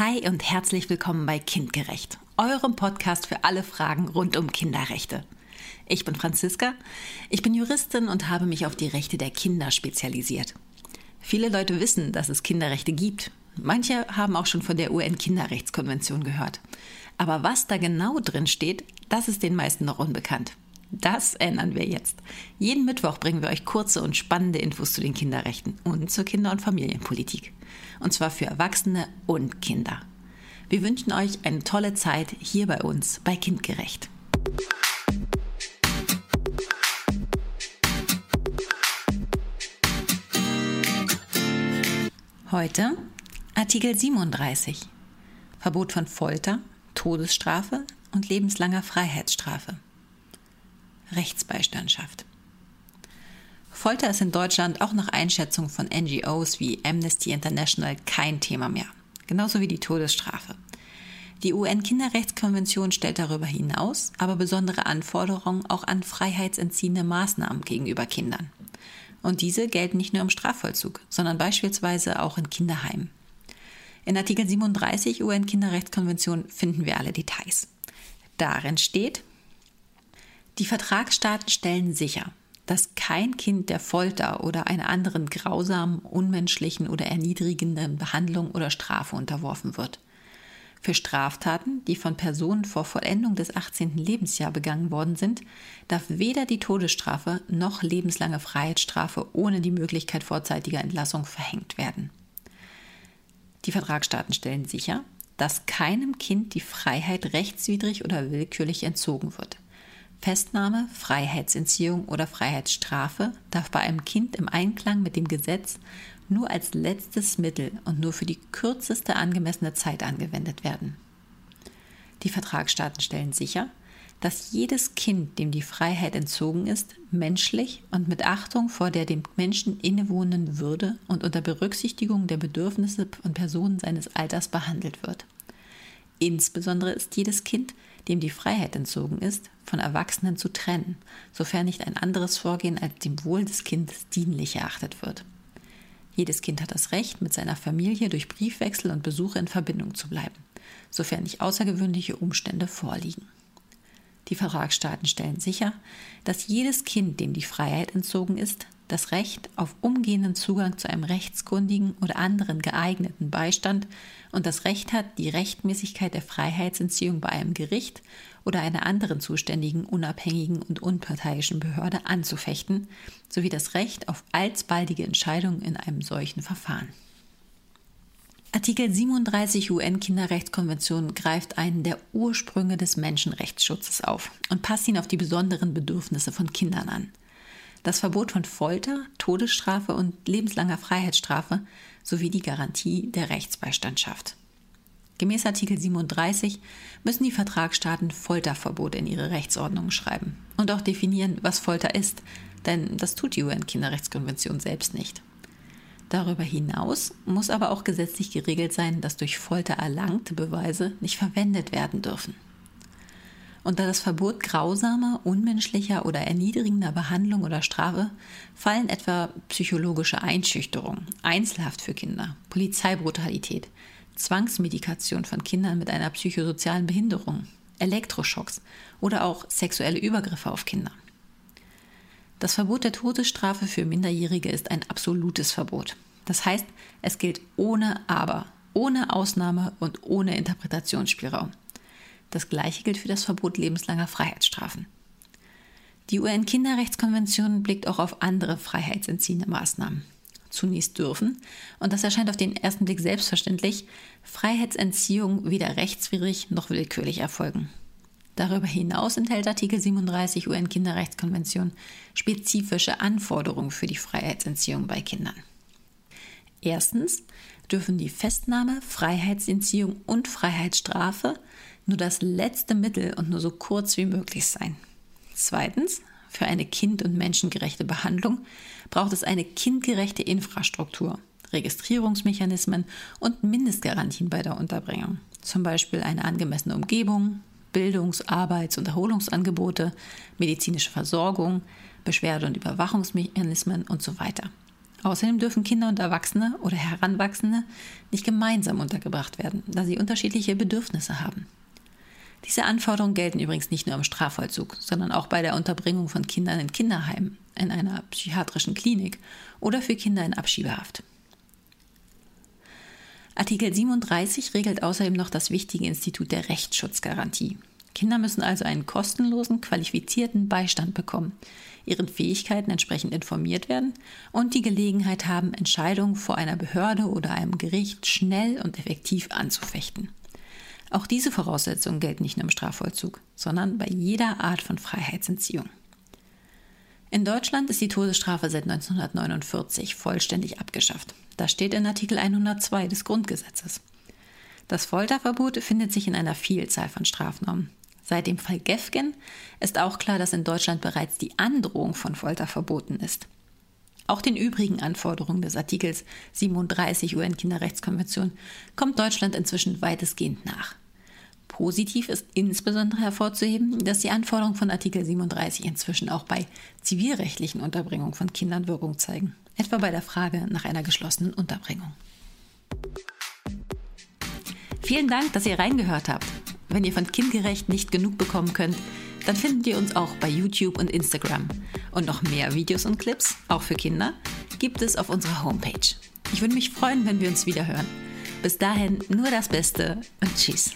Hi und herzlich willkommen bei Kindgerecht, eurem Podcast für alle Fragen rund um Kinderrechte. Ich bin Franziska, ich bin Juristin und habe mich auf die Rechte der Kinder spezialisiert. Viele Leute wissen, dass es Kinderrechte gibt. Manche haben auch schon von der UN-Kinderrechtskonvention gehört. Aber was da genau drin steht, das ist den meisten noch unbekannt. Das ändern wir jetzt. Jeden Mittwoch bringen wir euch kurze und spannende Infos zu den Kinderrechten und zur Kinder- und Familienpolitik. Und zwar für Erwachsene und Kinder. Wir wünschen euch eine tolle Zeit hier bei uns bei Kindgerecht. Heute Artikel 37. Verbot von Folter, Todesstrafe und lebenslanger Freiheitsstrafe. Rechtsbeistandschaft. Folter ist in Deutschland auch nach Einschätzung von NGOs wie Amnesty International kein Thema mehr, genauso wie die Todesstrafe. Die UN-Kinderrechtskonvention stellt darüber hinaus aber besondere Anforderungen auch an freiheitsentziehende Maßnahmen gegenüber Kindern. Und diese gelten nicht nur im Strafvollzug, sondern beispielsweise auch in Kinderheimen. In Artikel 37 UN-Kinderrechtskonvention finden wir alle Details. Darin steht, die Vertragsstaaten stellen sicher, dass kein Kind der Folter oder einer anderen grausamen, unmenschlichen oder erniedrigenden Behandlung oder Strafe unterworfen wird. Für Straftaten, die von Personen vor Vollendung des 18. Lebensjahr begangen worden sind, darf weder die Todesstrafe noch lebenslange Freiheitsstrafe ohne die Möglichkeit vorzeitiger Entlassung verhängt werden. Die Vertragsstaaten stellen sicher, dass keinem Kind die Freiheit rechtswidrig oder willkürlich entzogen wird. Festnahme, Freiheitsentziehung oder Freiheitsstrafe darf bei einem Kind im Einklang mit dem Gesetz nur als letztes Mittel und nur für die kürzeste angemessene Zeit angewendet werden. Die Vertragsstaaten stellen sicher, dass jedes Kind, dem die Freiheit entzogen ist, menschlich und mit Achtung vor der dem Menschen innewohnenden Würde und unter Berücksichtigung der Bedürfnisse und Personen seines Alters behandelt wird. Insbesondere ist jedes Kind, dem die Freiheit entzogen ist, von Erwachsenen zu trennen, sofern nicht ein anderes Vorgehen als dem Wohl des Kindes dienlich erachtet wird. Jedes Kind hat das Recht, mit seiner Familie durch Briefwechsel und Besuche in Verbindung zu bleiben, sofern nicht außergewöhnliche Umstände vorliegen. Die Vertragsstaaten stellen sicher, dass jedes Kind, dem die Freiheit entzogen ist, das Recht auf umgehenden Zugang zu einem rechtskundigen oder anderen geeigneten Beistand und das Recht hat, die Rechtmäßigkeit der Freiheitsentziehung bei einem Gericht oder einer anderen zuständigen, unabhängigen und unparteiischen Behörde anzufechten, sowie das Recht auf alsbaldige Entscheidung in einem solchen Verfahren. Artikel 37 UN-Kinderrechtskonvention greift einen der Ursprünge des Menschenrechtsschutzes auf und passt ihn auf die besonderen Bedürfnisse von Kindern an das Verbot von Folter, Todesstrafe und lebenslanger Freiheitsstrafe sowie die Garantie der Rechtsbeistandschaft. Gemäß Artikel 37 müssen die Vertragsstaaten Folterverbot in ihre Rechtsordnungen schreiben und auch definieren, was Folter ist, denn das tut die UN-Kinderrechtskonvention selbst nicht. Darüber hinaus muss aber auch gesetzlich geregelt sein, dass durch Folter erlangte Beweise nicht verwendet werden dürfen. Unter das Verbot grausamer, unmenschlicher oder erniedrigender Behandlung oder Strafe fallen etwa psychologische Einschüchterung, Einzelhaft für Kinder, Polizeibrutalität, Zwangsmedikation von Kindern mit einer psychosozialen Behinderung, Elektroschocks oder auch sexuelle Übergriffe auf Kinder. Das Verbot der Todesstrafe für Minderjährige ist ein absolutes Verbot. Das heißt, es gilt ohne Aber, ohne Ausnahme und ohne Interpretationsspielraum. Das gleiche gilt für das Verbot lebenslanger Freiheitsstrafen. Die UN-Kinderrechtskonvention blickt auch auf andere freiheitsentziehende Maßnahmen. Zunächst dürfen, und das erscheint auf den ersten Blick selbstverständlich, Freiheitsentziehung weder rechtswidrig noch willkürlich erfolgen. Darüber hinaus enthält Artikel 37 UN-Kinderrechtskonvention spezifische Anforderungen für die Freiheitsentziehung bei Kindern. Erstens dürfen die Festnahme, Freiheitsentziehung und Freiheitsstrafe nur das letzte Mittel und nur so kurz wie möglich sein. Zweitens, für eine kind- und menschengerechte Behandlung braucht es eine kindgerechte Infrastruktur, Registrierungsmechanismen und Mindestgarantien bei der Unterbringung. Zum Beispiel eine angemessene Umgebung, Bildungs-, Arbeits- und Erholungsangebote, medizinische Versorgung, Beschwerde- und Überwachungsmechanismen und so weiter. Außerdem dürfen Kinder und Erwachsene oder Heranwachsende nicht gemeinsam untergebracht werden, da sie unterschiedliche Bedürfnisse haben. Diese Anforderungen gelten übrigens nicht nur im Strafvollzug, sondern auch bei der Unterbringung von Kindern in Kinderheimen, in einer psychiatrischen Klinik oder für Kinder in Abschiebehaft. Artikel 37 regelt außerdem noch das wichtige Institut der Rechtsschutzgarantie. Kinder müssen also einen kostenlosen, qualifizierten Beistand bekommen, ihren Fähigkeiten entsprechend informiert werden und die Gelegenheit haben, Entscheidungen vor einer Behörde oder einem Gericht schnell und effektiv anzufechten. Auch diese Voraussetzungen gelten nicht nur im Strafvollzug, sondern bei jeder Art von Freiheitsentziehung. In Deutschland ist die Todesstrafe seit 1949 vollständig abgeschafft. Das steht in Artikel 102 des Grundgesetzes. Das Folterverbot findet sich in einer Vielzahl von Strafnormen. Seit dem Fall Gefgen ist auch klar, dass in Deutschland bereits die Androhung von Folter verboten ist. Auch den übrigen Anforderungen des Artikels 37 UN-Kinderrechtskonvention kommt Deutschland inzwischen weitestgehend nach. Positiv ist insbesondere hervorzuheben, dass die Anforderungen von Artikel 37 inzwischen auch bei zivilrechtlichen Unterbringungen von Kindern Wirkung zeigen, etwa bei der Frage nach einer geschlossenen Unterbringung. Vielen Dank, dass ihr reingehört habt. Wenn ihr von Kindgerecht nicht genug bekommen könnt, dann findet ihr uns auch bei YouTube und Instagram. Und noch mehr Videos und Clips, auch für Kinder, gibt es auf unserer Homepage. Ich würde mich freuen, wenn wir uns wieder hören. Bis dahin nur das Beste und tschüss.